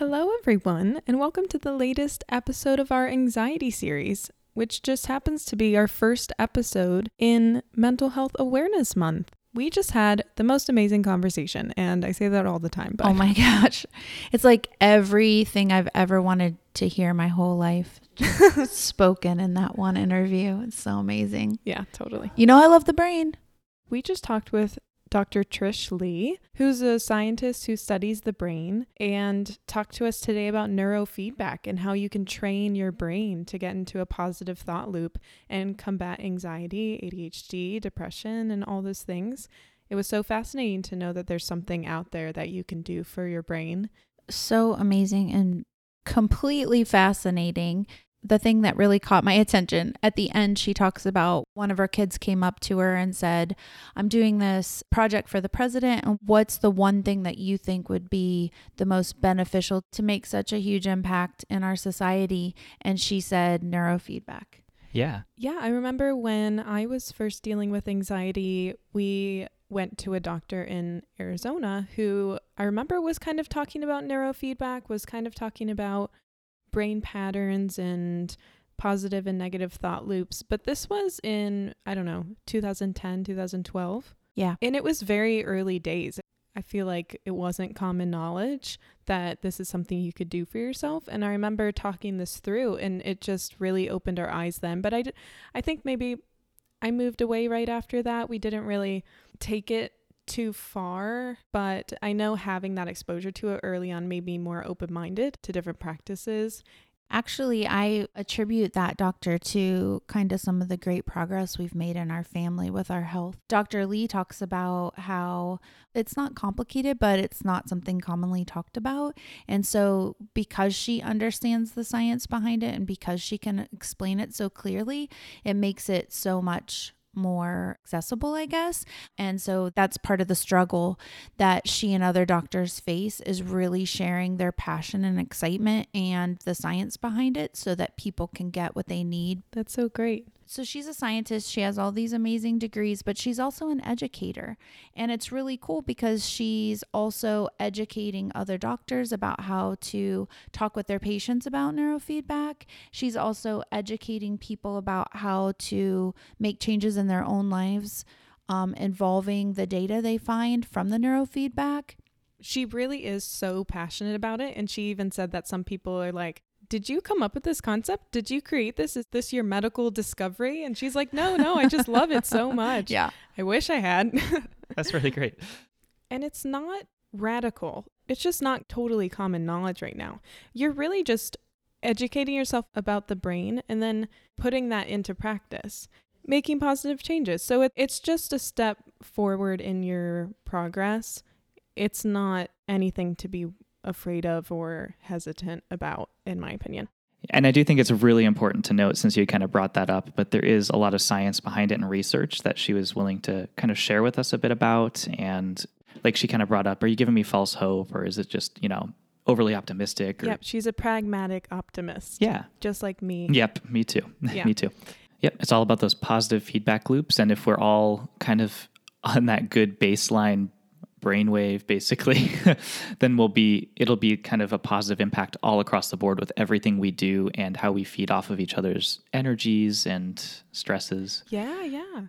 Hello, everyone, and welcome to the latest episode of our anxiety series, which just happens to be our first episode in Mental Health Awareness Month. We just had the most amazing conversation, and I say that all the time. But Oh my gosh. It's like everything I've ever wanted to hear my whole life spoken in that one interview. It's so amazing. yeah, totally. You know, I love the brain. We just talked with Dr. Trish Leigh, who's a scientist who studies the brain, and talked to us today about neurofeedback and how you can train your brain to get into a positive thought loop and combat anxiety, ADHD, depression, and all those things. It was so fascinating to know that there's something out there that you can do for your brain. So amazing and completely fascinating. The thing that really caught my attention at the end, she talks about one of her kids came up to her and said, I'm doing this project for the president. And what's the one thing that you think would be the most beneficial to make such a huge impact in our society? And she said, neurofeedback. Yeah. Yeah, I remember when I was first dealing with anxiety, we went to a doctor in Arizona who I remember was kind of talking about neurofeedback, was kind of talking about brain patterns and positive and negative thought loops. But this was in, I don't know, 2010, 2012. Yeah. And it was very early days. I feel like it wasn't common knowledge that this is something you could do for yourself. And I remember talking this through, and it just really opened our eyes then. But I, d- I think maybe I moved away right after that. We didn't really take it too far, but I know having that exposure to it early on made me more open minded to different practices. Actually, I attribute that doctor to kind of some of the great progress we've made in our family with our health. Dr. Leigh talks about how it's not complicated, but it's not something commonly talked about. And so, because she understands the science behind it and because she can explain it so clearly, it makes it so much more accessible, I guess. And so that's part of the struggle that she and other doctors face is really sharing their passion and excitement and the science behind it so that people can get what they need. That's so great. So she's a scientist, she has all these amazing degrees, but she's also an educator. And it's really cool because she's also educating other doctors about how to talk with their patients about neurofeedback. She's also educating people about how to make changes in their own lives um, involving the data they find from the neurofeedback. She really is so passionate about it. And she even said that some people are like, did you come up with this concept? Did you create this? Is this your medical discovery? And she's like, no, no, I just love it so much. Yeah. I wish I had. That's really great. and it's not radical. It's just not totally common knowledge right now. You're really just educating yourself about the brain and then putting that into practice, making positive changes. So it, it's just a step forward in your progress. It's not anything to be afraid of or hesitant about, in my opinion. And I do think it's really important to note, since you kind of brought that up, but there is a lot of science behind it and research that she was willing to kind of share with us a bit about. And like she kind of brought up, are you giving me false hope or is it just, you know, overly optimistic? Or, Yep, she's a pragmatic optimist. Yeah. Just like me. Yep. Me too. Yeah. me too. Yep. It's all about those positive feedback loops. And if we're all kind of on that good baseline brainwave basically then we'll be it'll be kind of a positive impact all across the board with everything we do and how we feed off of each other's energies and stresses Yeah, yeah.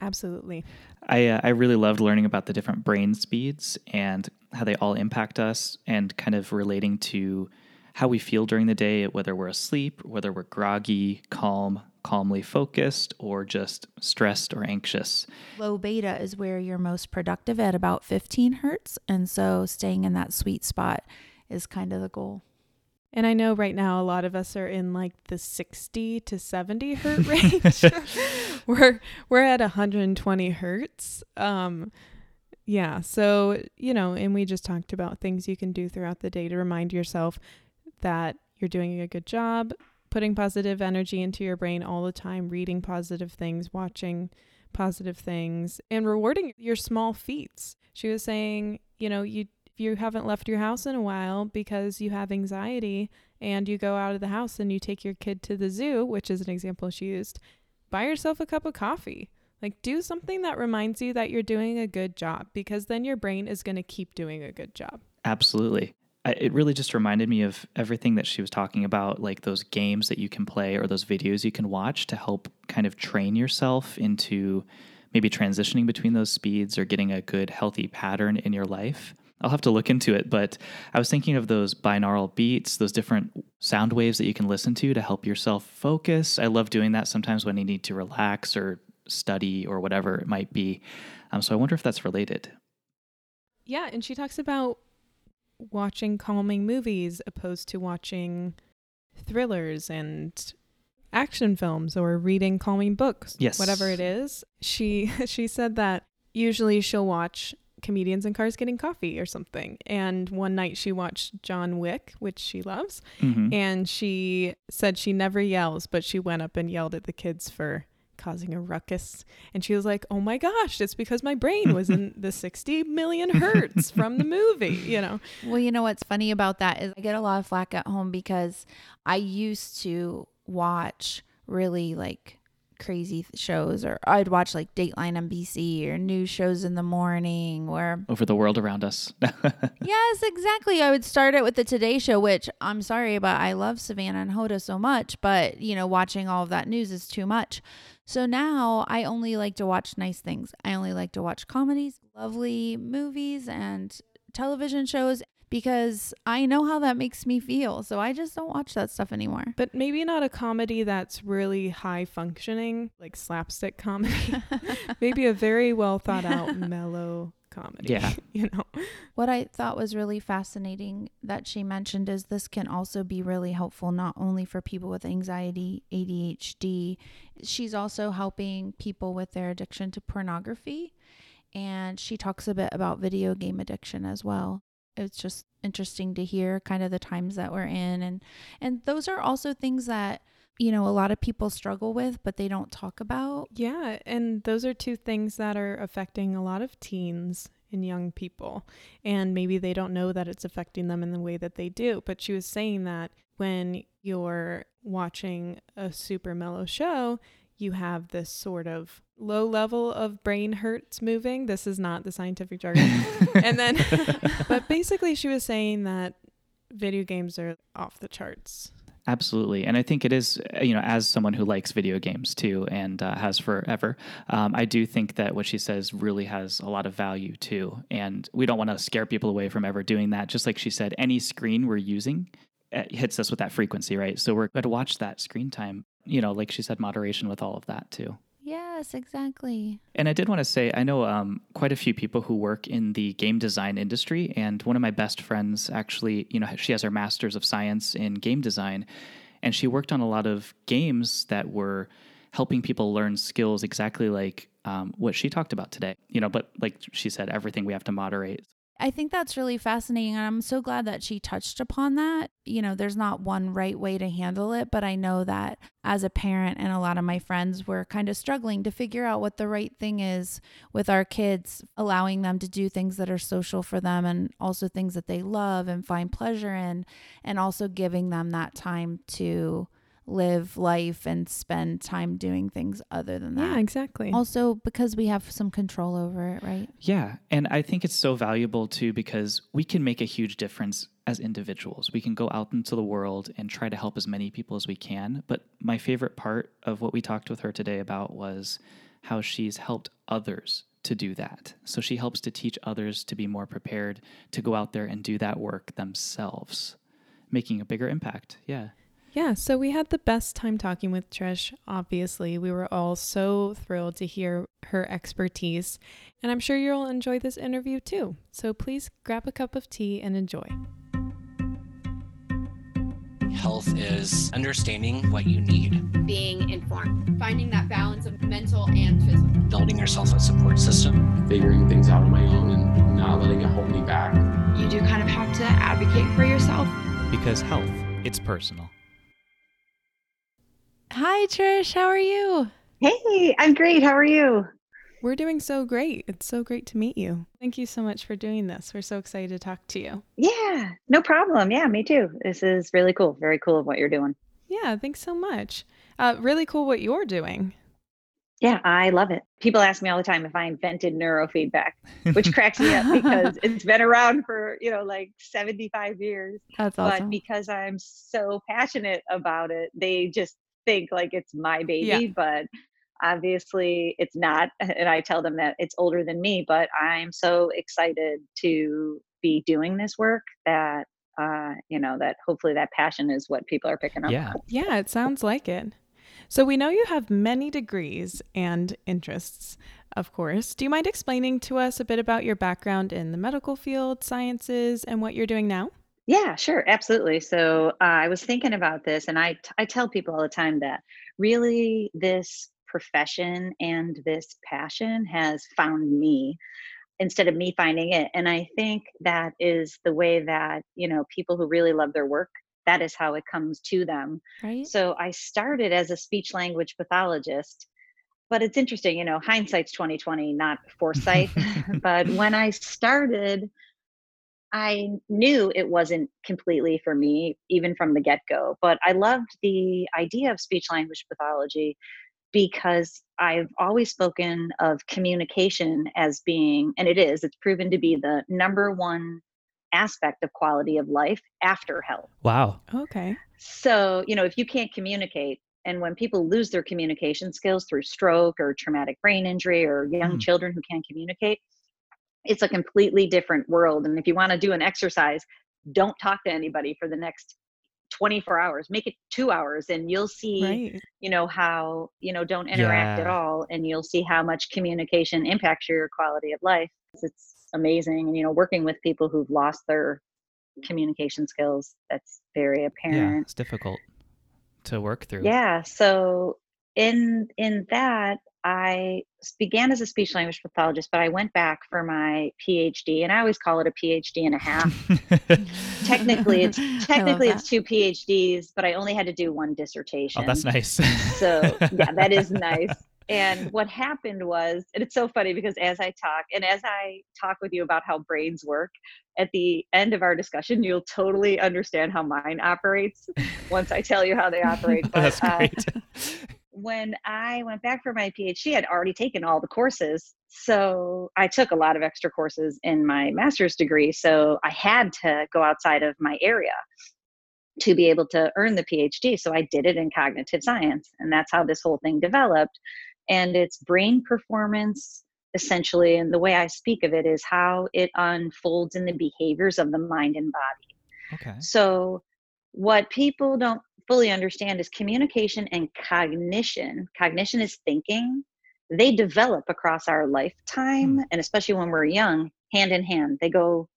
Absolutely. i uh, i really loved learning about the different brain speeds and how they all impact us and kind of relating to how we feel during the day whether we're asleep whether we're groggy calm calmly focused or just stressed or anxious Low beta is where you're most productive at about 15 hertz. And so staying in that sweet spot is kind of the goal. And I know right now a lot of us are in like the 60 to 70 hertz range. we're we're at 120 hertz. Um yeah, so you know, and we just talked about things you can do throughout the day to remind yourself that you're doing a good job, putting positive energy into your brain all the time, reading positive things, watching positive things, and rewarding your small feats. She was saying, you know, you you haven't left your house in a while because you have anxiety and you go out of the house and you take your kid to the zoo, which is an example she used, buy yourself a cup of coffee. Like do something that reminds you that you're doing a good job because then your brain is going to keep doing a good job. Absolutely. I, it really just reminded me of everything that she was talking about, like those games that you can play or those videos you can watch to help kind of train yourself into maybe transitioning between those speeds or getting a good, healthy pattern in your life. I'll have to look into it, but I was thinking of those binaural beats, those different sound waves that you can listen to to help yourself focus. I love doing that sometimes when you need to relax or study or whatever it might be. Um, so I wonder if that's related. Yeah, and she talks about watching calming movies opposed to watching thrillers and action films or reading calming books. Yes. Whatever it is. She she said that usually she'll watch comedians in cars getting coffee or something. And one night she watched John Wick, which she loves, Mhm. and she said she never yells, but she went up and yelled at the kids for causing a ruckus. And she was like, "Oh my gosh, it's because my brain was in the 60 million hertz from the movie, you know." Well, you know what's funny about that is I get a lot of flack at home because I used to watch really like crazy th- shows or I'd watch like Dateline NBC or news shows in the morning or Over the world around us. Yes, exactly. I would start it with the Today Show, which I'm sorry, but I love Savannah and Hoda so much, but you know, watching all of that news is too much. So now I only like to watch nice things. I only like to watch comedies, lovely movies, and television shows because I know how that makes me feel. So I just don't watch that stuff anymore. But maybe not a comedy that's really high functioning, like slapstick comedy. maybe a very well thought out mellow comedy. Yeah. You know. What I thought was really fascinating that she mentioned is this can also be really helpful not only for people with anxiety, ADHD, she's also helping people with their addiction to pornography. And she talks a bit about video game addiction as well. It's just interesting to hear kind of the times that we're in and and those are also things that you know a lot of people struggle with but they don't talk about. Yeah, and those are two things that are affecting a lot of teens and young people. And maybe they don't know that it's affecting them in the way that they do. But she was saying that when you're watching a super mellow show, you have this sort of low level of brain hertz moving. This is not the scientific jargon. and then, but basically, she was saying that video games are off the charts. Absolutely. And I think it is, uh, you know, as someone who likes video games too and uh, has forever, um, I do think that what she says really has a lot of value too. And we don't want to scare people away from ever doing that. Just like she said, any screen we're using uh, hits us with that frequency, right? So we're going to watch that screen time, you know, like she said, moderation with all of that too. Yes, exactly. And I did want to say, I know um, quite a few people who work in the game design industry, and one of my best friends actually, you know, she has her master's of science in game design, and she worked on a lot of games that were helping people learn skills exactly like um, what she talked about today. You know, but like she said, everything we have to moderate. I think that's really fascinating. And I'm so glad that she touched upon that. You know, there's not one right way to handle it, but I know that as a parent and a lot of my friends were kind of struggling to figure out what the right thing is with our kids, allowing them to do things that are social for them and also things that they love and find pleasure in, and also giving them that time to live life and spend time doing things other than that. Yeah, exactly. Also, because we have some control over it, right? Yeah. And I think it's so valuable too because we can make a huge difference as individuals. We can go out into the world and try to help as many people as we can. But my favorite part of what we talked with her today about was how she's helped others to do that. So she helps to teach others to be more prepared to go out there and do that work themselves, making a bigger impact. Yeah. Yeah, so we had the best time talking with Trish. Obviously, we were all so thrilled to hear her expertise, and I'm sure you'll enjoy this interview too. So please grab a cup of tea and enjoy. Health is understanding what you need, being informed, finding that balance of mental and physical. building yourself a support system. figuring things out on my own and not letting it hold me back. You do kind of have to advocate for yourself. Because health, it's personal. Hi, Trish. How are you? Hey, I'm great. How are you? We're doing so great. It's so great to meet you. Thank you so much for doing this. We're so excited to talk to you. Yeah, no problem. Yeah, me too. This is really cool. Very cool of what you're doing. Yeah, thanks so much. Uh, really cool what you're doing. Yeah, I love it. People ask me all the time if I invented neurofeedback, which cracks me up because it's been around for, you know, like 75 years. That's awesome. But because I'm so passionate about it, they just think like it's my baby, but obviously it's not. And I tell them that it's older than me, but I'm so excited to be doing this work that uh, you know, that hopefully that passion is what people are picking up. Yeah. Yeah, it sounds like it. So we know you have many degrees and interests, of course. Do you mind explaining to us a bit about your background in the medical field, sciences, and what you're doing now? Yeah, sure, absolutely. So uh, I was thinking about this, and I t- I tell people all the time that really this profession and this passion has found me instead of me finding it. And I think that is the way that you know people who really love their work. That is how it comes to them. Right? So I started as a speech language pathologist, but it's interesting, you know, hindsight's 2020, not foresight. but when I started I knew it wasn't completely for me, even from the get go, but I loved the idea of speech language pathology because I've always spoken of communication as being, and it is, it's proven to be the number one aspect of quality of life after health. Wow. Okay. So, you know, if you can't communicate, and when people lose their communication skills through stroke or traumatic brain injury or young Hmm. children who can't communicate, it's a completely different world. And if you want to do an exercise, don't talk to anybody for the next 24 hours. Make it two hours, and you'll see, Right. you know, how, you know, don't interact at all. And you'll see how much communication impacts your quality of life. It's amazing. And, you know, working with people who've lost their communication skills, that's very apparent Yeah. apparent. It's difficult to work through. Yeah. So in in that I began as a speech language pathologist, but I went back for my PhD, and I always call it a PhD and a half. Technically, it's technically it's two PhDs, but I only had to do one dissertation. oh, that's nice. So yeah, that is nice. And what happened was, and it's so funny because as I talk and as I talk with you about how brains work, at the end of our discussion, you'll totally understand how mine operates once I tell you how they operate. But that's uh, great. When I went back for my PhD, I'd already taken all the courses. So I took a lot of extra courses in my master's degree. So I had to go outside of my area to be able to earn the PhD. So I did it in cognitive science. And that's how this whole thing developed. And it's brain performance, essentially. And the way I speak of it is how it unfolds in the behaviors of the mind and body. okay. So, what people don't fully understand is communication and cognition. Cognition is thinking. They develop across our lifetime, and especially when we're young, hand in hand. They go,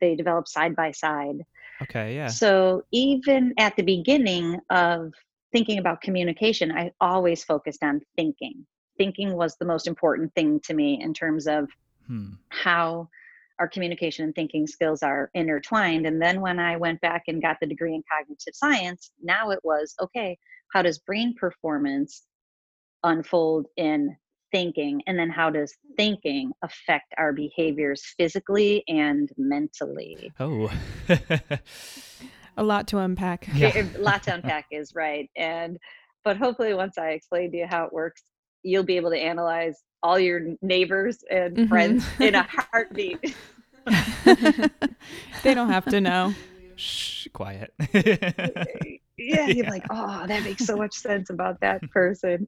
they develop side by side. Okay. Yeah. So, even at the beginning of thinking about communication, I always focused on thinking. Thinking was the most important thing to me in terms of Hmm. how our communication and thinking skills are intertwined. And then when I went back and got the degree in cognitive science, now it was okay, how does brain performance unfold in thinking? And then how does thinking affect our behaviors physically and mentally? Oh. A lot to unpack. Yeah. It- lot to unpack is right. And, but hopefully, once I explain to you how it works, you'll be able to analyze all your neighbors and Mhm. friends in a heartbeat. they don't have to know. Shh. Quiet. yeah, you're like, oh, that makes so much sense about that person.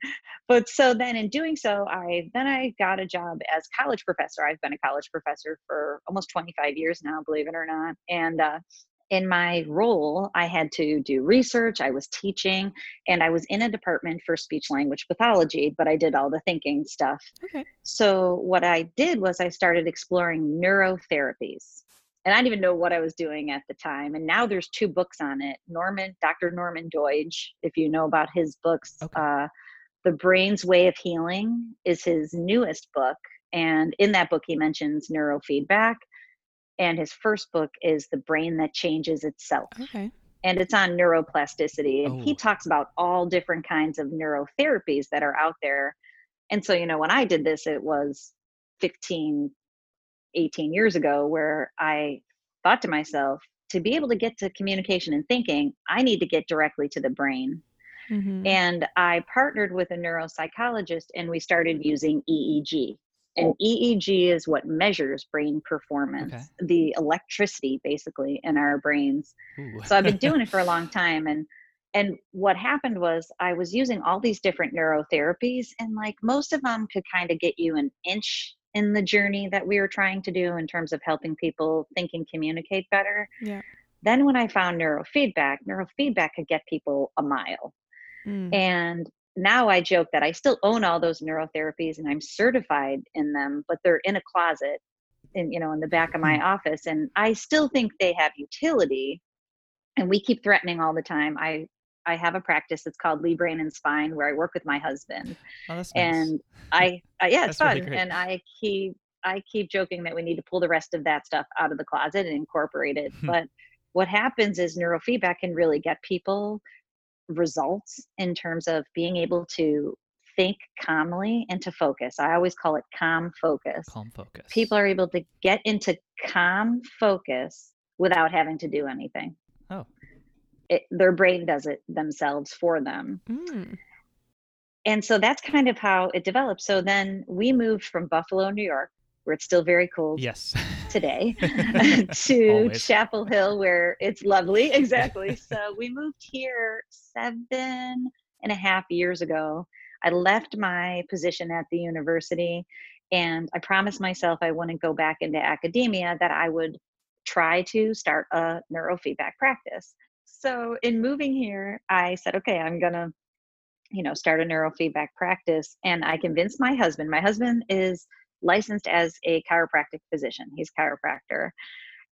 But so then in doing so, I then I got a job as college professor. I've been a college professor for almost 25 years now, believe it or not. And uh, in my role, I had to do research, I was teaching, and I was in a department for speech language pathology, but I did all the thinking stuff. Okay. So what I did was I started exploring neurotherapies. And I didn't even know what I was doing at the time. And now there's two books on it. Norman, Dr. Norman Doidge, if you know about his books, Okay. uh, The Brain's Way of Healing is his newest book. And in that book, he mentions neurofeedback. And his first book is The Brain That Changes Itself Okay. and it's on neuroplasticity. And he Oh. talks about all different kinds of neurotherapies that are out there. And so, you know, when I did this, it was 15, 18 years ago, where I thought to myself, to be able to get to communication and thinking, I need to get directly to the brain. Mhm. And I partnered with a neuropsychologist and we started using EEG. And EEG is what measures brain performance, the electricity basically in our brains. Ooh. So I've been doing it for a long time and and what happened was I was using all these different neurotherapies and like most of them could kind of get you an inch in the journey that we were trying to do in terms of helping people think and communicate better. Yeah. Then when I found neurofeedback, neurofeedback could get people a mile. Mm. And now I joke that I still own all those neurotherapies and I'm certified in them, but they're in a closet in you know in the back of my office and I still think they have utility and we keep threatening all the time. I I have a practice that's called Leigh Brain and Spine where I work with my husband Oh, that's nice. and I, I yeah, it's really fun. great. and I keep I keep joking that we need to pull the rest of that stuff out of the closet and incorporate it. Hmm. but what happens is neurofeedback can really get people results in terms of being able to think calmly and to focus. I always call it calm focus. Calm focus. People are able to get into calm focus without having to do anything. Oh. It, their brain does it themselves for them Mm. and so that's kind of how it developed. So then we moved from Buffalo, New York, where it's still very cold Yes. today, to. Chapel Hill, where it's lovely. Exactly. so we moved here seven and a half years ago. I left my position at the university and I promised myself I wouldn't go back into academia, that I would try to start a neurofeedback practice. So in moving here, I said, okay, I'm going to you know start a neurofeedback practice and i convinced my husband my husband is licensed as a chiropractic physician he's a chiropractor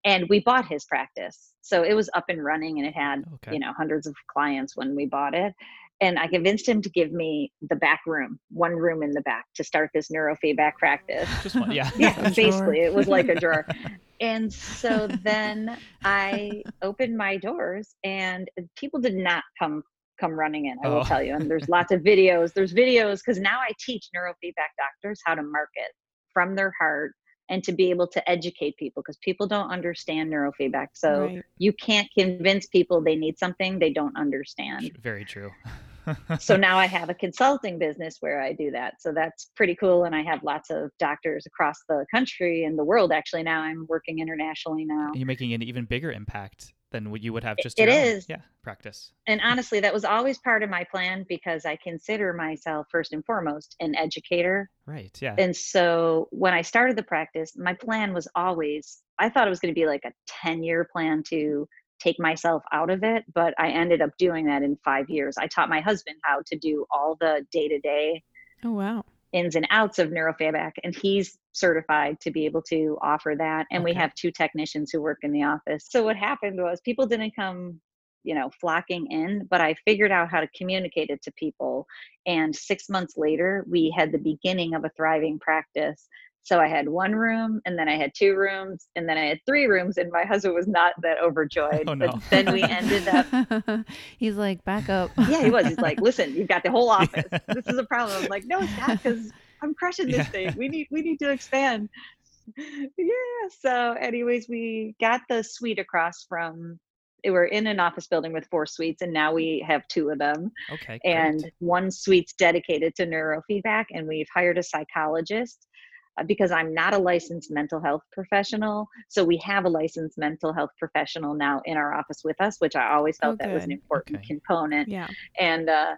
and we bought his practice so it was up and running and it had Okay. you know hundreds of clients when we bought it and i convinced him to give me the back room one room in the back to start this neurofeedback practice Just one. Yeah. yeah A drawer. basically it was like a drawer and so then i opened my doors and people did not come come running in i will Oh. tell you and there's lots of videos there's videos because now i teach neurofeedback doctors how to market from their heart and to be able to educate people because people don't understand neurofeedback so right. you can't convince people they need something they don't understand Very true. so now I have a consulting business where I do that. So that's pretty cool. And I have lots of doctors across the country and the world. Actually, now I'm working internationally now. You're making an even bigger impact than what you would have just it is own, yeah practice. And honestly, that was always part of my plan because I consider myself first and foremost an educator. Right. Yeah. And so when I started the practice, my plan was always, I thought it was going to be like a 10 year plan to take myself out of it. But I ended up doing that in five years. I taught my husband how to do all the day to day Oh wow. Ins and outs of neurofeedback and he's certified to be able to offer that and we have two technicians who work in the office. So what happened was people didn't come you know flocking in but i figured out how to communicate it to people and 6 months later we had the beginning of a thriving practice so i had one room and then i had two rooms and then i had three rooms and my husband was not that overjoyed Oh, no. but then we ended up He's like, back up. yeah, he was. He's like, listen, you've got the whole office. This is a problem. I'm like, no, it's not because I'm crushing this Yeah. thing. We need we need to expand. Yeah. So, anyways, we got the suite across from. We're in an office building with four suites, and now we have two of them. Okay. great. And one suite's dedicated to neurofeedback, and we've hired a psychologist because I'm not a licensed mental health professional. So we have a licensed mental health professional now in our office with us, which I always felt Oh, that was an important Okay. component Yeah. and uh,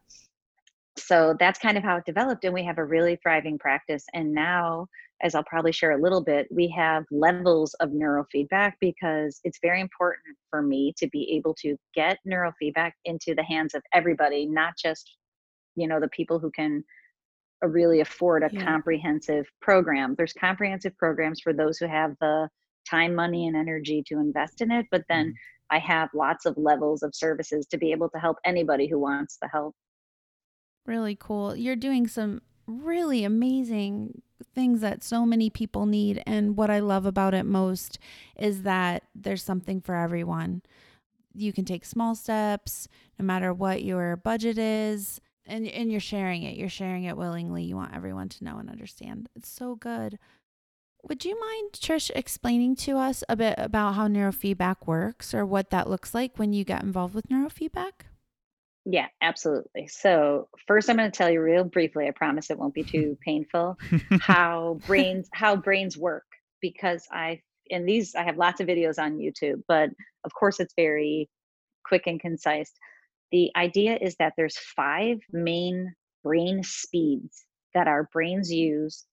so that's kind of how it developed and we have a really thriving practice and now as i'll probably share a little bit we have levels of neurofeedback because it's very important for me to be able to get neurofeedback into the hands of everybody not just you know the people who can uh, really afford a Yeah. comprehensive program there's comprehensive programs for those who have the time money and energy to invest in it but then Mhm. I have lots of levels of services to be able to help anybody who wants the help. Really cool. You're doing some really amazing things that so many people need. And what I love about it most is that there's something for everyone. You can take small steps no matter what your budget is. And, and you're sharing it. You're sharing it willingly. You want everyone to know and understand. It's so good. Would you mind, Trish, explaining to us a bit about how neurofeedback works or what that looks like when you get involved with neurofeedback? Yeah, absolutely. So, first I'm going to tell you real briefly, I promise it won't be too painful, how brains how brains work because I and these I have lots of videos on YouTube, but of course it's very quick and concise. The idea is that there's five main brain speeds that our brains use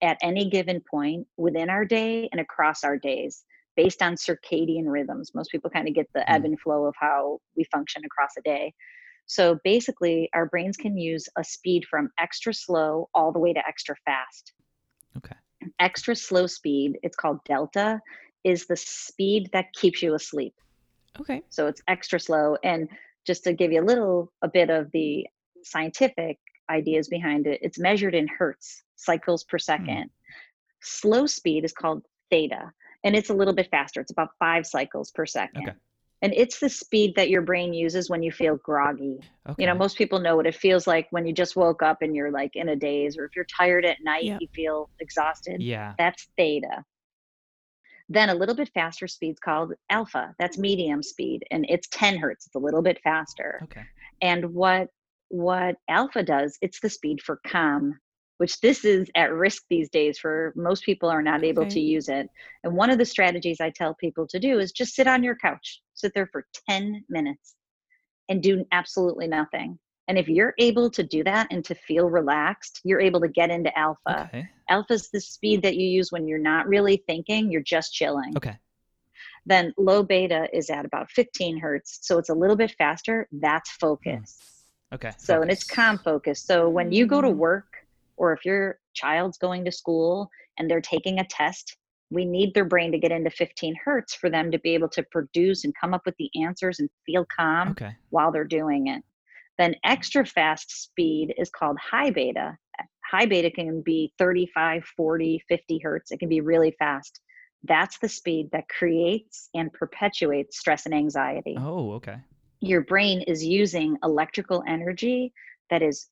at any given point within our day and across our days based on circadian rhythms. Most people kind of get the ebb Mm. and flow of how we function across a day. So basically, our brains can use a speed from extra slow all the way to extra fast. Okay. Extra slow speed, it's called delta, is the speed that keeps you asleep. Okay. So it's extra slow. And just to give you a little a bit of the scientific ideas behind it, it's measured in hertz, cycles per hmm. second. Slow speed is called theta, and it's a little bit faster. It's about five cycles per second. Okay. And it's the speed that your brain uses when you feel groggy. Okay. You know, most people know what it feels like when you just woke up and you're like in a daze, or if you're tired at night, you feel exhausted. yeah. That's theta. Then a little bit faster speed's called alpha. That's medium speed, and it's 10 hertz. It's a little bit faster. Okay. And what what alpha does, it's the speed for calm, which this is at risk these days for most people are not able to use it. And one of the strategies I tell people to do is just sit on your couch, sit there for 10 minutes and do absolutely nothing. And if you're able to do that and to feel relaxed, you're able to get into alpha. Okay. Alpha is the speed that you use when you're not really thinking, you're just chilling. Okay. Then low beta is at about 15 hertz. So it's a little bit faster. That's focus. Okay. So, and it's calm focus. So when you go to Mm. work or if your child's going to school and they're taking a test, we need their brain to get into 15 hertz for them to be able to produce and come up with the answers and feel calm Okay. while they're doing it. Then extra fast speed is called high beta. High beta can be 35, 40, 50 hertz. It can be really fast. That's the speed that creates and perpetuates stress and anxiety. Oh, okay. Your brain is using electrical energy that is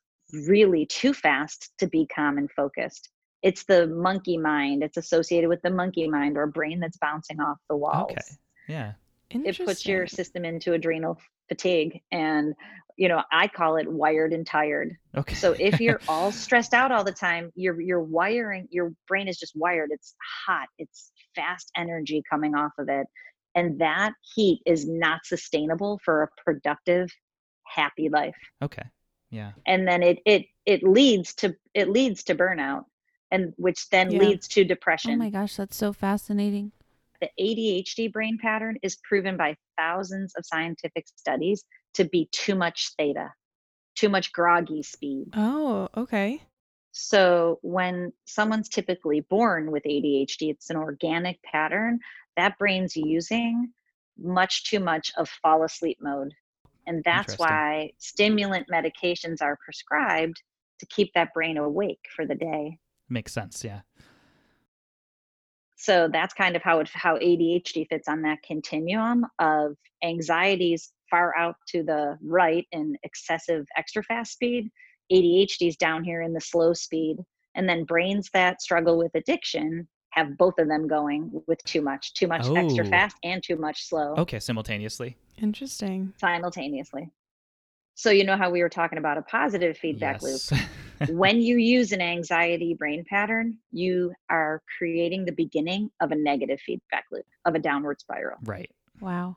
really too fast to be calm and focused. It's the monkey mind. It's associated with the monkey mind or brain that's bouncing off the walls Okay. Yeah. it puts your system into adrenal fatigue and you know i call it wired and tired Okay. so if you're all stressed out all the time your your wiring your brain is just wired it's hot it's fast energy coming off of it and that heat is not sustainable for a productive happy life okay. Yeah. and then it it it leads to it leads to burnout and which then Yeah. leads to depression. Oh depression my gosh, that's so fascinating. The ADHD brain pattern is proven by thousands of scientific studies to be too much theta, too much groggy speed. Oh, okay. So when someone's typically born with ADHD, it's an organic pattern that brain's using much too much of fall asleep mode. And that's why stimulant medications are prescribed to keep that brain awake for the day. Makes sense. Yeah. So that's kind of how it how ADHD fits on that continuum of anxieties far out to the right in excessive extra fast speed ADHD is down here in the slow speed and then brains that struggle with addiction have both of them going with too much too much extra Oh. fast and too much slow Okay. Simultaneously. Interesting. simultaneously so you know how we were talking about a positive feedback loop when you use an anxiety brain pattern, you are creating the beginning of a negative feedback loop, of a downward spiral. right. Wow.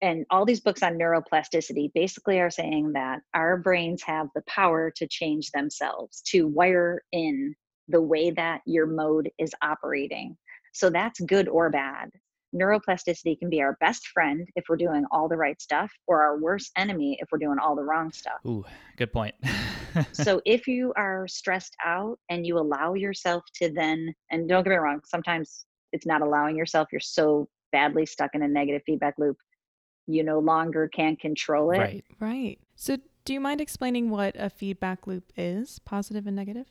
And all these books on neuroplasticity basically are saying that our brains have the power to change themselves, to wire in the way that your mode is operating. So that's good or bad. Neuroplasticity can be our best friend if we're doing all the right stuff, or our worst enemy if we're doing all the wrong stuff. Ooh, good point. so if you are stressed out and you allow yourself to then and don't get me wrong sometimes it's not allowing yourself you're so badly stuck in a negative feedback loop you no longer can control it right. Right. So, do you mind explaining what a feedback loop is, positive and negative?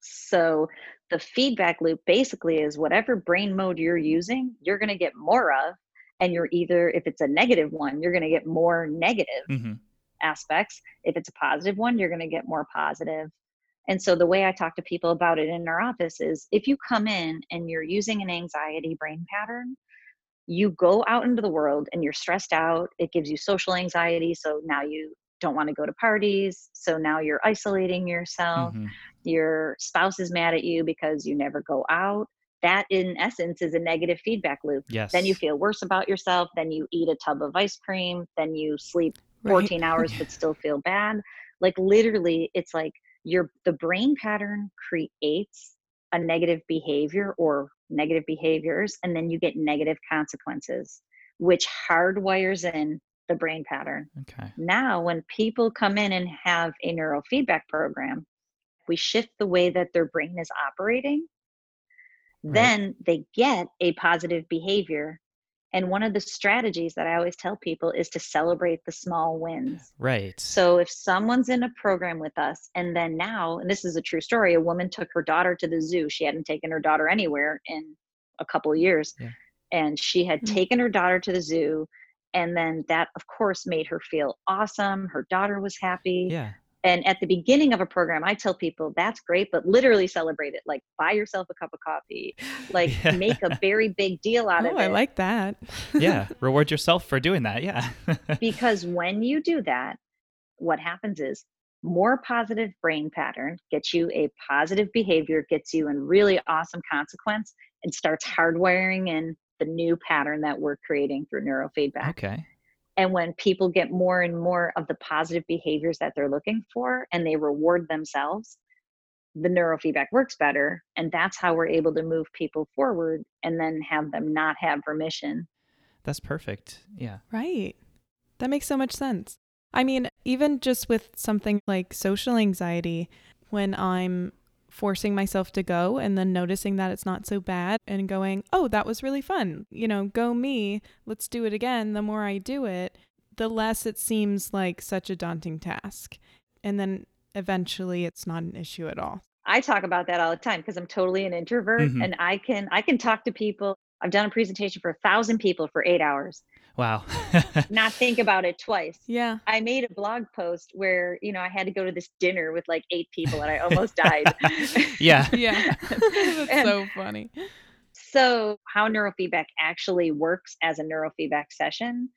So the feedback loop basically is whatever brain mode you're using you're going to get more of and you're either if it's a negative one you're going to get more negative hmm aspects. If it's a positive one, you're going to get more positive. And so the way I talk to people about it in our office is if you come in and you're using an anxiety brain pattern, you go out into the world and you're stressed out. It gives you social anxiety. So now you don't want to go to parties. So now you're isolating yourself. Mhm. Your spouse is mad at you because you never go out. That, in essence, is a negative feedback loop. Yes. Then you feel worse about yourself. Then you eat a tub of ice cream. Then you sleep Right. 14 hours but still feel bad. Like literally, it's like your the brain pattern creates a negative behavior or negative behaviors, and then you get negative consequences, which hardwires in the brain pattern. Okay. Now, when people come in and have a neurofeedback program, we shift the way that their brain is operating, Right. then they get a positive behavior. And one of the strategies that I always tell people is to celebrate the small wins. Right. So if someone's in a program with us, and then now, and this is a true story, a woman took her daughter to the zoo. She hadn't taken her daughter anywhere in a couple of years. Yeah. And she had Mm. taken her daughter to the zoo. And then that, of course, made her feel awesome. Her daughter was happy. yeah. And at the beginning of a program, I tell people that's great, but literally celebrate it. Like buy yourself a cup of coffee, like Yeah. make a very big deal out oh, of it. Oh, I like that. yeah. Reward yourself for doing that. Yeah. because when you do that, what happens is more positive brain pattern gets you a positive behavior, gets you a really awesome consequence, and starts hardwiring in the new pattern that we're creating through neurofeedback. okay. And when people get more and more of the positive behaviors that they're looking for and they reward themselves, the neurofeedback works better. And that's how we're able to move people forward and then have them not have remission. That's perfect. Yeah. Right. That makes so much sense. I mean, even just with something like social anxiety, when I'm forcing myself to go and then noticing that it's not so bad and going, oh, that was really fun. You know, go me. Let's do it again. The more I do it, the less it seems like such a daunting task. And then eventually it's not an issue at all. I talk about that all the time because I'm totally an introvert Mhm. and I can I can talk to people. I've done a presentation for a thousand people for eight hours, Wow. not think about it twice. Yeah. I made a blog post where, you know, I had to go to this dinner with like eight people and I almost died. yeah. Yeah. That's so funny. so how neurofeedback actually works as a neurofeedback session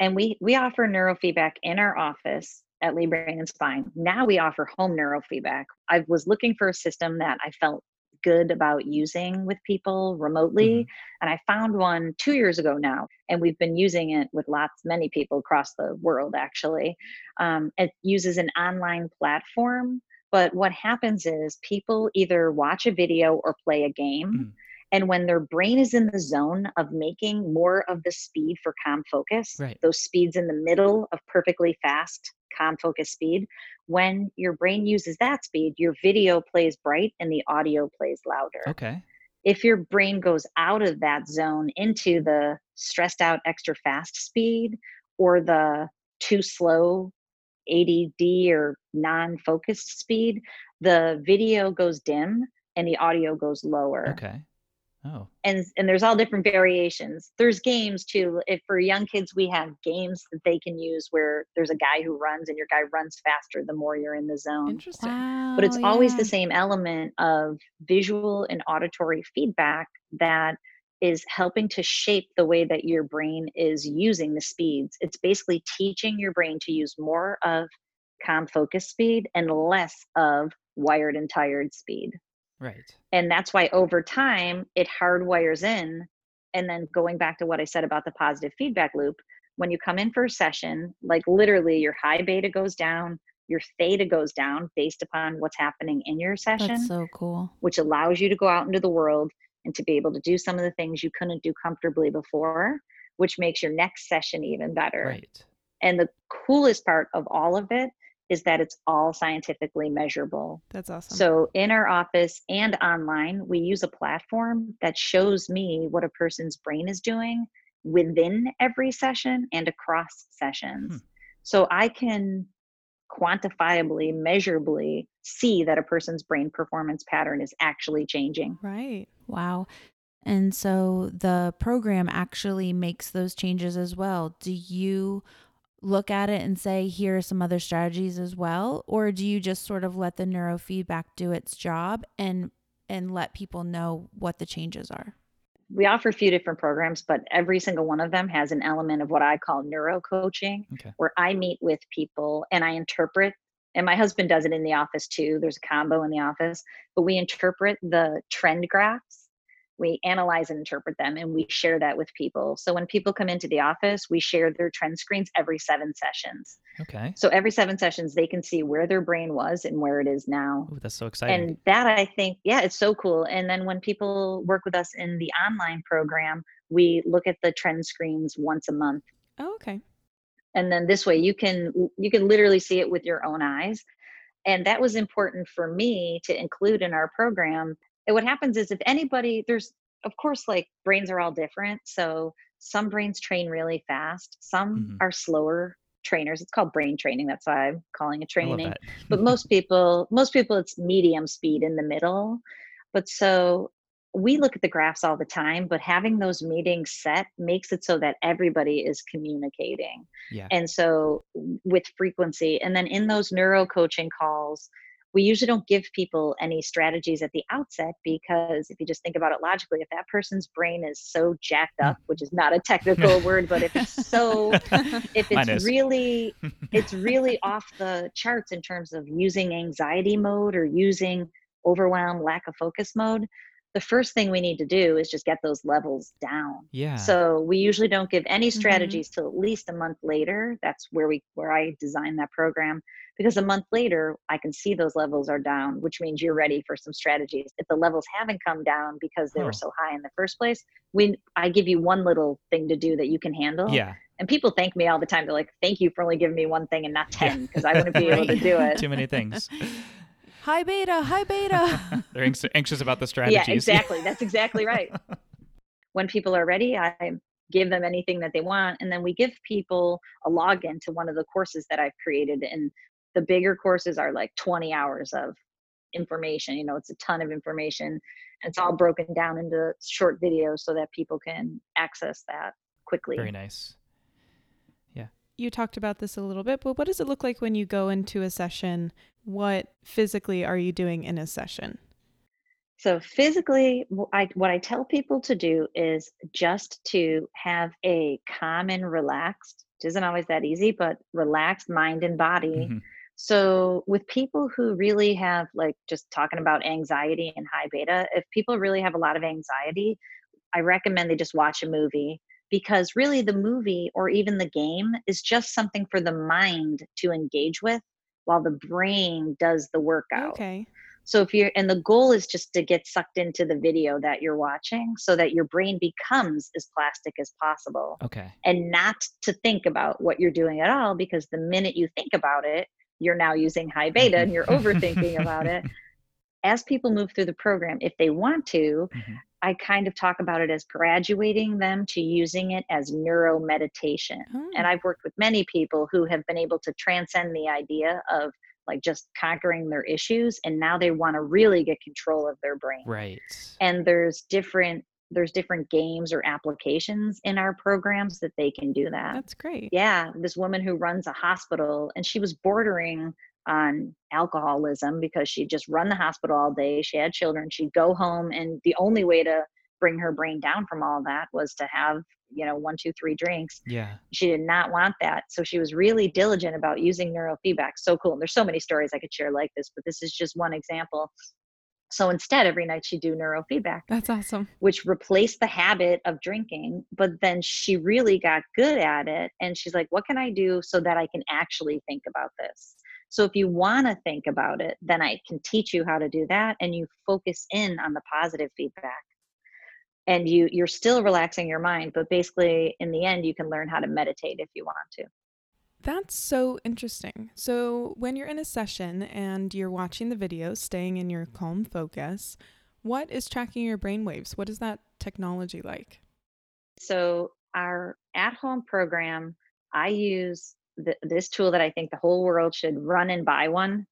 and we we offer neurofeedback in our office at Leigh Brain and Spine. Now we offer home neurofeedback. I was looking for a system that I felt good about using with people remotely and I found one 2 years ago now and we've been using it with lots many people across the world actually. Um, it uses an online platform but what happens is people either watch a video or play a game Mhm. And when their brain is in the zone of making more of the speed for calm focus, Right. those speeds in the middle of perfectly fast calm focus speed, when your brain uses that speed, your video plays bright and the audio plays louder. Okay. If your brain goes out of that zone into the stressed out extra fast speed or the too slow ADD or non focused speed, the video goes dim and the audio goes lower Okay. Oh. and and there's all different variations there's games too if for young kids we have games that they can use where there's a guy who runs and your guy runs faster the more you're in the zone Interesting. Wow. but it's always yeah. the same element of visual and auditory feedback that is helping to shape the way that your brain is using the speeds it's basically teaching your brain to use more of calm focus speed and less of wired and tired speed Right. and that's why over time it hardwires in and then going back to what i said about the positive feedback loop when you come in for a session like literally your high beta goes down your theta goes down based upon what's happening in your session That's so cool. which allows you to go out into the world and to be able to do some of the things you couldn't do comfortably before which makes your next session even better Right. and the coolest part of all of it is that it's all scientifically measurable That's awesome. so in our office and online, we use a platform that shows me what a person's brain is doing within every session and across sessions. Hmm. So I can quantifiably, measurably see that a person's brain performance pattern is actually changing. right. Wow. And so the program actually makes those changes as well. Do you look at it and say, here are some other strategies as well? Or do you just sort of let the neurofeedback do its job and and let people know what the changes are? we offer a few different programs, but every single one of them has an element of what I call neuro coaching, Okay. where I meet with people and I interpret. And my husband does it in the office too. There's a combo in the office, but we interpret the trend graphs we analyze and interpret them and we share that with people so when people come into the office we share their trend screens every seven sessions Okay. so every seven sessions they can see where their brain was and where it is now Ooh, that's so exciting. and that i think yeah it's so cool and then when people work with us in the online program we look at the trend screens once a month Oh, okay. and then this way you can you can literally see it with your own eyes and that was important for me to include in our program and what happens is if anybody there's of course like brains are all different so some brains train really fast some Mhm. are slower trainers. It's called brain training that's why i'm calling it training. but most people most people it's medium speed in the middle. But so we look at the graphs all the time but having those meetings set makes it so that everybody is communicating. Yeah. and so with frequency and then in those neuro coaching calls we usually don't give people any strategies at the outset because if you just think about it logically if that person's brain is so jacked up which is not a technical word but if it's so if it's really it's really off the charts in terms of using anxiety mode or using overwhelm lack of focus mode the first thing we need to do is just get those levels down. Yeah. so we usually don't give any Mhm. strategies till at least a month later. That's where we where i design that program because a month later i can see those levels are down which means you're ready for some strategies if the levels haven't come down because they Oh. were so high in the first place we i give you one little thing to do that you can handle yeah. and people thank me all the time they're like thank you for only giving me one thing and not 10 because i wouldn't be able to do it Too many things. High beta, high beta. They're anx- anxious about the strategies. Yeah, exactly. That's exactly right. when people are ready, I give them anything that they want. And then we give people a login to one of the courses that I've created. And the bigger courses are like 20 hours of information. You know, it's a ton of information. And it's all broken down into short videos so that people can access that quickly. Very nice. Yeah you talked about this a little bit, but what does it look like when you go into a session? What physically are you doing in a session? So physically, I, what I tell people to do is just to have a calm and relaxed, which isn't always that easy, but relaxed mind and body. Mhm. So with people who really have like just talking about anxiety and high beta, if people really have a lot of anxiety, I recommend they just watch a movie because really the movie or even the game is just something for the mind to engage with while the brain does the workout. Okay. So if you're and the goal is just to get sucked into the video that you're watching so that your brain becomes as plastic as possible Okay. and not to think about what you're doing at all because the minute you think about it, you're now using high beta and you're overthinking about it. As people move through the program, if they want to, Mhm. I kind of talk about it as graduating them to using it as neuro meditation. Oh, And I've worked with many people who have been able to transcend the idea of like just conquering their issues and now they want to really get control of their brain Right. and there's different there's different games or applications in our programs that they can do that that's great. yeah this woman who runs a hospital and she was bordering on alcoholism because she'd just run the hospital all day she had children she'd go home and the only way to bring her brain down from all that was to have you know one two three drinks Yeah. she did not want that so she was really diligent about using neurofeedback so cool and there's so many stories i could share like this but this is just one example so instead every night she'd do neurofeedback That's awesome. which replaced the habit of drinking but then she really got good at it and she's like what can i do so that i can actually think about this? So if you want to think about it then i can teach you how to do that and you focus in on the positive feedback. And you you're still relaxing your mind but basically in the end you can learn how to meditate if you want to That's so interesting. So, when you're in a session and you're watching the video, staying in your calm focus, what is tracking your brain waves? What is that technology like? so our at home program i use th- this tool that i think the whole world should run and buy one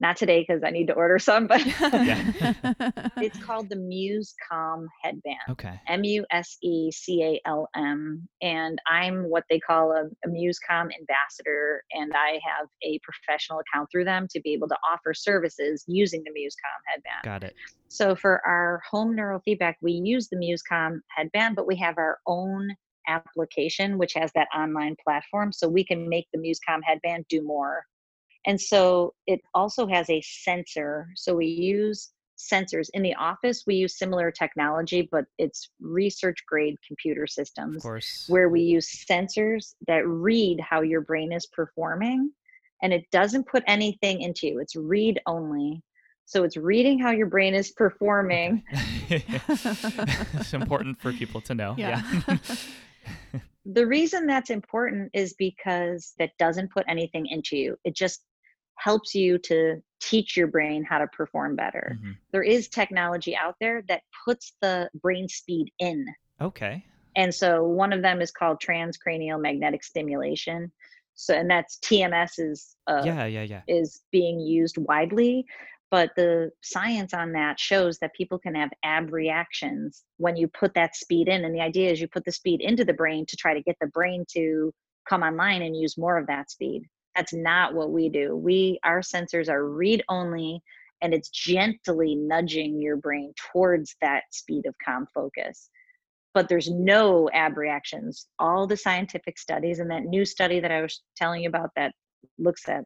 not today because I need to order some, but it's called the Muse Calm headband. Okay. M U S E C A L M. And I'm what they call a, a Muse Calm ambassador. And I have a professional account through them to be able to offer services using the Muse Calm headband. Got it. So for our home neurofeedback, we use the Muse Calm headband, but we have our own application, which has that online platform. So we can make the Muse Calm headband do more. And so it also has a sensor. So we use sensors in the office. We use similar technology, but it's research grade computer Of systems course. where we use sensors that read how your brain is performing and it doesn't put anything into you. It's read only. So it's reading how your brain is performing. It's important for people to know. Yeah. Yeah. The reason that's important is because that doesn't put anything into you. It just helps you to teach your brain how to perform better. Mhm. There is technology out there that puts the brain speed in. Okay. And so one of them is called transcranial magnetic stimulation. So and that's TMS is uh, yeah, yeah, yeah. is being used widely, but the science on that shows that people can have abreactions when you put that speed in. And the idea is you put the speed into the brain to try to get the brain to come online and use more of that speed. That's not what we do. We our sensors are read only and it's gently nudging your brain towards that speed of calm focus but there's no abreactions. All the scientific studies and that new study that I was telling you about that looks at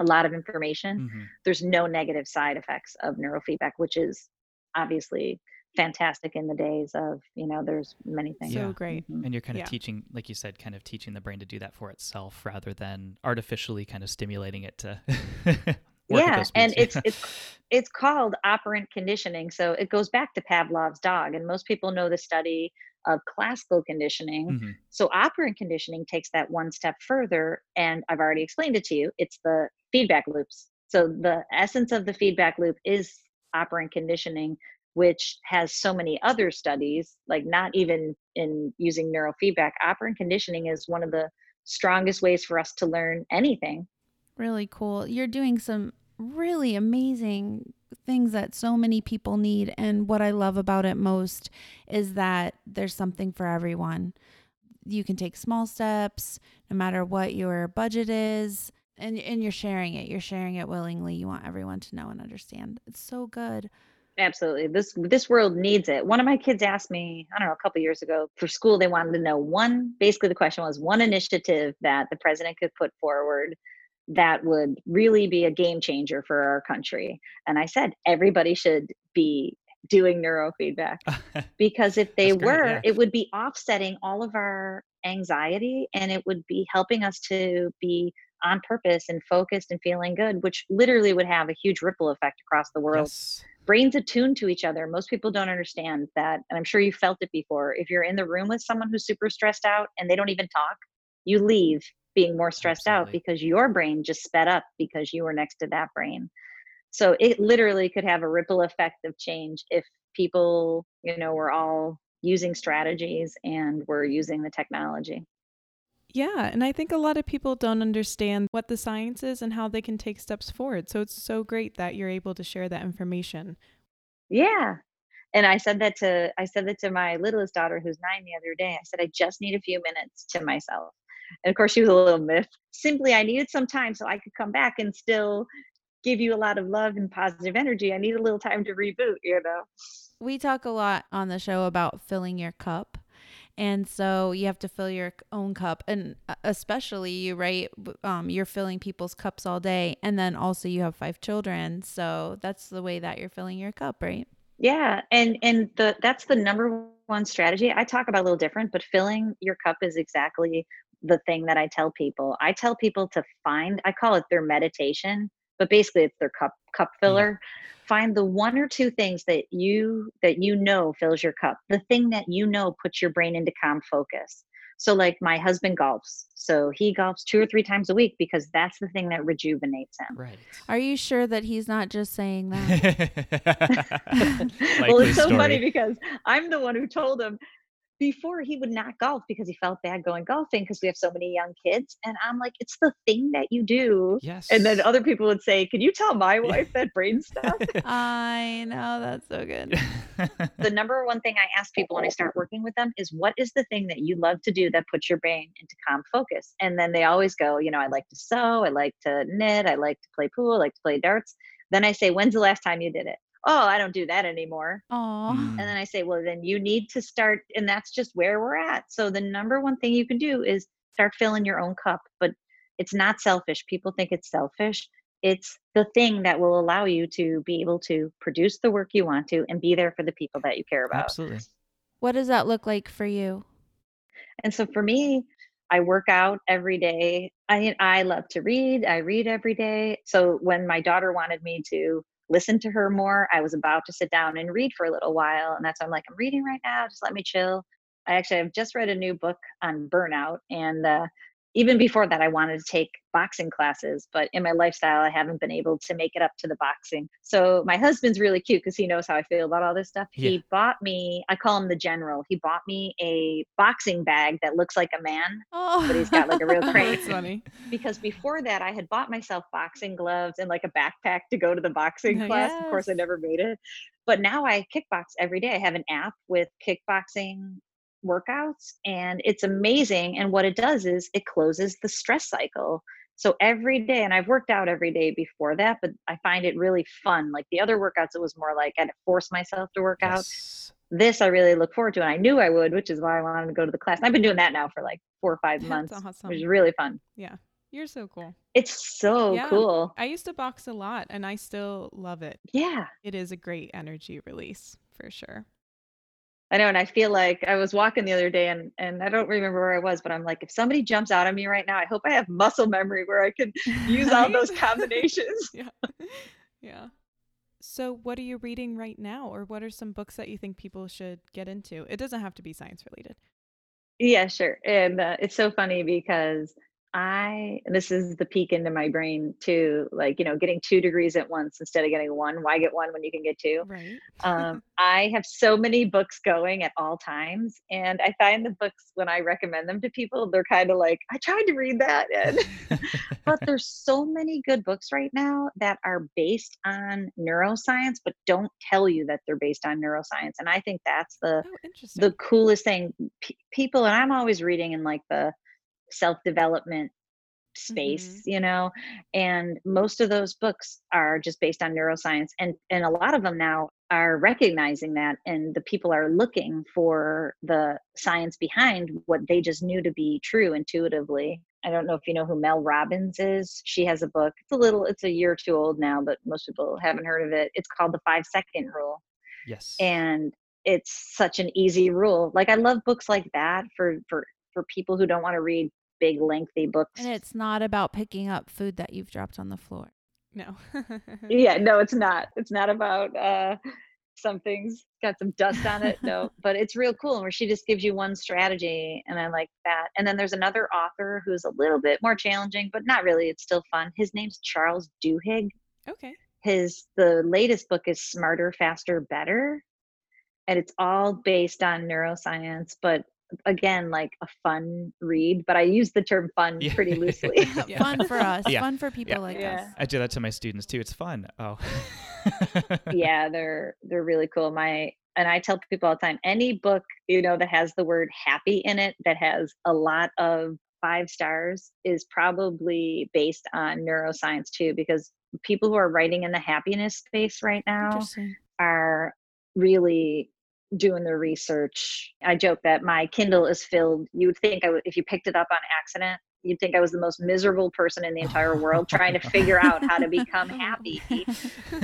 a lot of information, Mhm. there's no negative side effects of neurofeedback, which is obviously fantastic in the days of, you know, there's many things. Yeah. So great. Mhm. And you're kind of Yeah. teaching, like you said, kind of teaching the brain to do that for itself rather than artificially kind of stimulating it to work yeah those and it's it's it's called operant conditioning so it goes back to pavlov's dog and most people know the study of classical conditioning Mhm. so operant conditioning takes that one step further and i've already explained it to you it's the feedback loops so the essence of the feedback loop is operant conditioning which has so many other studies like not even in using neurofeedback operant conditioning is one of the strongest ways for us to learn anything really cool. You're doing some really amazing things that so many people need. And what I love about it most is that there's something for everyone. You can take small steps no matter what your budget is. And, and you're sharing it. You're sharing it willingly. You want everyone to know and understand. It's so good. Absolutely. This this world needs it. One of my kids asked me, I don't know, a couple years ago for school, they wanted to know one, basically the question was one initiative that the president could put forward that would really be a game changer for our country. And I said, everybody should be doing neurofeedback because if they That's great, were, yeah. it would be offsetting all of our anxiety and it would be helping us to be on purpose and focused and feeling good, which literally would have a huge ripple effect across the world yes. Brains attuned to each other. Most people don't understand that. And I'm sure you felt it before. If you're in the room with someone who's super stressed out and they don't even talk, you leave being more stressed out because your brain just sped up because you were next to that brain. So it literally could have a ripple effect of change if people, you know, were all using strategies and were using the technology. Yeah, and I think a lot of people don't understand what the science is and how they can take steps forward. So it's so great that you're able to share that information. Yeah. And I said that to I said that to my littlest daughter who's 9 the other day. I said I just need a few minutes to myself. And of course she was a little miffed. Simply I needed some time so I could come back and still give you a lot of love and positive energy. I need a little time to reboot, you know. We talk a lot on the show about filling your cup. And so you have to fill your own cup. And uh, especially you, right? Um, you're filling people's cups all day. And then also you have five children. So that's the way that you're filling your cup, right? Yeah, and and the that's the number one strategy. I talk about a little different, but filling your cup is exactly the thing that I tell people. I tell people to find I call it their meditation, but basically it's their cup cup filler. Find the one or two things that you that you know fills your cup. The thing that you know puts your brain into calm focus. So like my husband golfs. So he golfs two or three times a week because that's the thing that rejuvenates him. Right. Are you sure that he's not just saying that? well, it's so funny because I'm the one who told him before he would not golf because he felt bad going golfing because we have so many young kids. And I'm like, it's the thing that you do. Yes. And then other people would say, Can you tell my wife that brain stuff? I know that's so good. the number one thing I ask people when I start working with them is what is the thing that you love to do that puts your brain into calm focus? And then they always go, you know, I like to sew, I like to knit, I like to play pool, I like to play darts. Then I say, when's the last time you did it? Oh, I don't do that anymore. Aw. Mm. And then I say, well, then you need to start, and that's just where we're at. So the number one thing you can do is start filling your own cup, but it's not selfish. People think it's selfish. It's the thing that will allow you to be able to produce the work you want to and be there for the people that you care about. Absolutely. What does that look like for you? And so for me, I work out every day. I I love to read. I read every day. So when my daughter wanted me to listen to her more, I was about to sit down and read for a little while. And that's why I'm like, I'm reading right now. Just let me chill. I actually have just read a new book on burnout. And uh, even before that, I wanted to take boxing classes, but in my lifestyle, I haven't been able to make it up to the boxing. So my husband's really cute because he knows how I feel about all this stuff. Yeah. He bought me, I call him the general. He bought me a boxing bag that looks like a man Oh, but he's got like a real oh, crane. That's funny. because before that I had bought myself boxing gloves and like a backpack to go to the boxing class. Of course, I never made it. But now I kickbox every day. I have an app with kickboxing workouts and it's amazing. And what it does is it closes the stress cycle. So every day, and I've worked out every day before that, but I find it really fun. Like the other workouts, it was more like I had to force myself to work out Yes. this I really look forward to, and I knew I would, which is why I wanted to go to the class. And I've been doing that now for like four or five That's months, awesome. which is really fun. Yeah. You're so cool. It's so Yeah. cool. I used to box a lot and I still love it. Yeah, It is a great energy release for sure. I know, and I feel like I was walking the other day, and and I don't remember where I was, but I'm like, if somebody jumps out at me right now, I hope I have muscle memory where I can use all those combinations. yeah. Yeah. So, what are you reading right now, or what are some books that you think people should get into? It doesn't have to be science related. Yeah, sure. And uh, it's so funny because I, this is the peek into my brain too, like, you know, getting two degrees at once instead of getting one. Why get one when you can get two? Right. um, I have so many books going at all times, and I find the books when I recommend them to people, they're kind of like, I tried to read that, and but there's so many good books right now that are based on neuroscience, but don't tell you that they're based on neuroscience, and I think that's the Oh, interesting. the coolest thing. P- people, and I'm always reading in like the self development space mm-hmm. you know and most of those books are just based on neuroscience and and a lot of them now are recognizing that and the people are looking for the science behind what they just knew to be true intuitively. I don't know if you know who mel robbins is. She has a book. It's a little it's a year or two old now but most people haven't heard of it. It's called the five second rule. Yes. and it's such an easy rule. Like i love books like that for for for people who don't want to read big lengthy books and it's not about picking up food that you've dropped on the floor. no. yeah no it's not it's not about uh something's got some dust on it no but it's real cool where she just gives you one strategy and i like that and then there's another author who's a little bit more challenging but not really it's still fun his name's charles duhigg Okay. his the latest book is smarter faster better and it's all based on neuroscience but again like a fun read but i use the term fun Yeah. pretty loosely Yeah. Fun for us. Yeah. Fun for people Yeah. like Yeah. us. I do that to my students too. It's fun. Oh. yeah they're they're really cool my and i tell people all the time any book you know that has the word happy in it that has a lot of five stars is probably based on neuroscience too because people who are writing in the happiness space right now are really doing the research. I joke that my Kindle is filled. You would think I would, if you picked it up on accident, you'd think I was the most miserable person in the entire world trying to figure out how to become happy.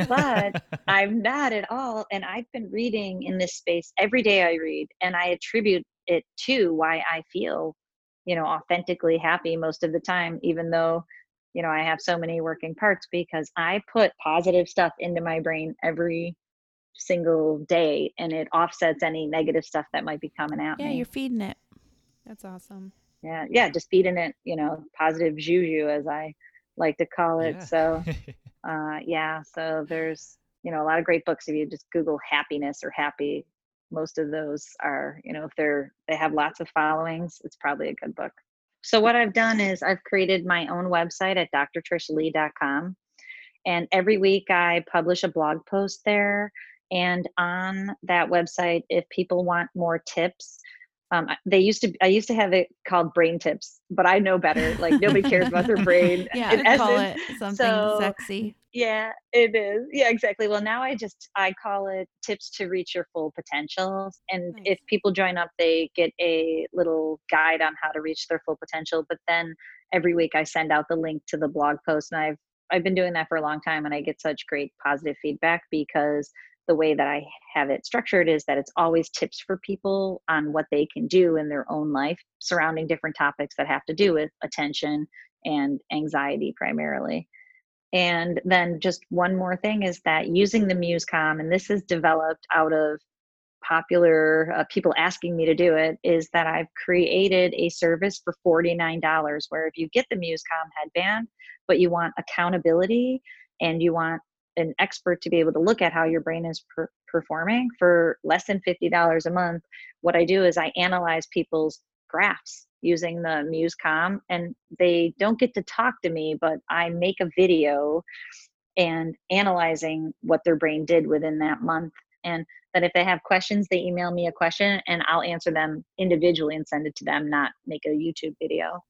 But I'm not at all. And I've been reading in this space every day I read, and I attribute it to why I feel, you know, authentically happy most of the time, even though, you know, I have so many working parts because I put positive stuff into my brain every single day and it offsets any negative stuff that might be coming out. Yeah, me. you're feeding it. That's awesome. Yeah, yeah, just feeding it, you know, positive juju as I like to call it. Yeah. So uh yeah, so there's you know a lot of great books if you just Google happiness or happy, most of those are, you know, if they're they have lots of followings, it's probably a good book. So what I've done is I've created my own website at drtrishleigh.com. And every week I publish a blog post there. And on that website, if people want more tips, um, they used to. I used to have it called brain tips, but I know better. Like nobody cares about their brain. yeah, in call it something So, sexy. Yeah, it is. Yeah, exactly. Well, now I just I call it tips to reach your full potential. And Nice. if people join up, they get a little guide on how to reach their full potential. But then every week I send out the link to the blog post, and I've I've been doing that for a long time, and I get such great positive feedback because the way that I have it structured is that it's always tips for people on what they can do in their own life surrounding different topics that have to do with attention and anxiety primarily. And then just one more thing is that using the Muse Calm, and this is developed out of popular uh, people asking me to do it, is that I've created a service for $49 where if you get the Muse Calm headband, but you want accountability and you want an expert to be able to look at how your brain is per- performing for less than $50 a month, what I do is I analyze people's graphs using the Muse Calm and they don't get to talk to me, but I make a video and analyzing what their brain did within that month. And that if they have questions, they email me a question and I'll answer them individually and send it to them, not make a YouTube video.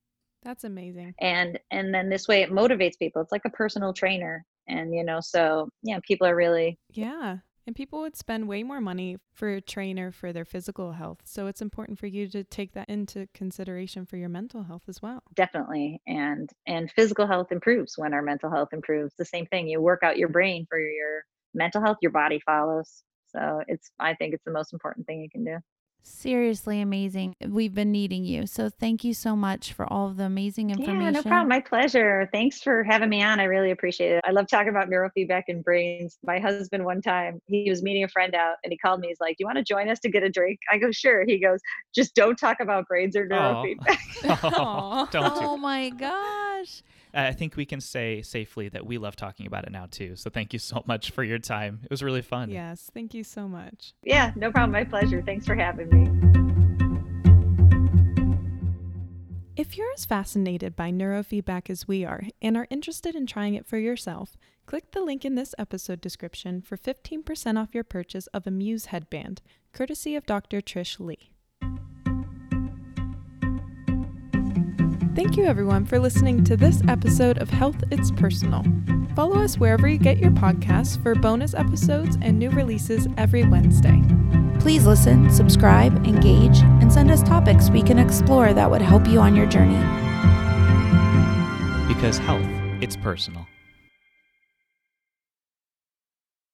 That's amazing. And and then this way it motivates people. It's like a personal trainer. And you know, so yeah, people are really Yeah. And people would spend way more money for a trainer for their physical health. So it's important for you to take that into consideration for your mental health as well. definitely and and physical health improves when our mental health improves. The same thing. You work out your brain for your mental health, your body follows. So it's I think it's the most important thing you can do. Seriously amazing. We've been needing you. So thank you so much for all of the amazing information. Yeah, no problem. My pleasure. Thanks for having me on. I really appreciate it. I love talking about neurofeedback and brains. My husband, one time, he was meeting a friend out and he called me. He's like, Do you want to join us to get a drink? I go, Sure. He goes, Just don't talk about brains or neurofeedback. Oh, don't do Oh my gosh. I think we can say safely that we love talking about it now too. So thank you so much for your time. It was really fun. Yes. Thank you so much. yeah, no problem. My pleasure. Thanks for having me. If you're as fascinated by neurofeedback as we are and are interested in trying it for yourself, click the link in this episode description for 15% off your purchase of a Muse headband, courtesy of Dr. Trish Leigh. Thank you, everyone, for listening to this episode of Health It's Personal. Follow us wherever you get your podcasts for bonus episodes and new releases every Wednesday. Please listen, subscribe, engage, and send us topics we can explore that would help you on your journey. Because health, it's personal.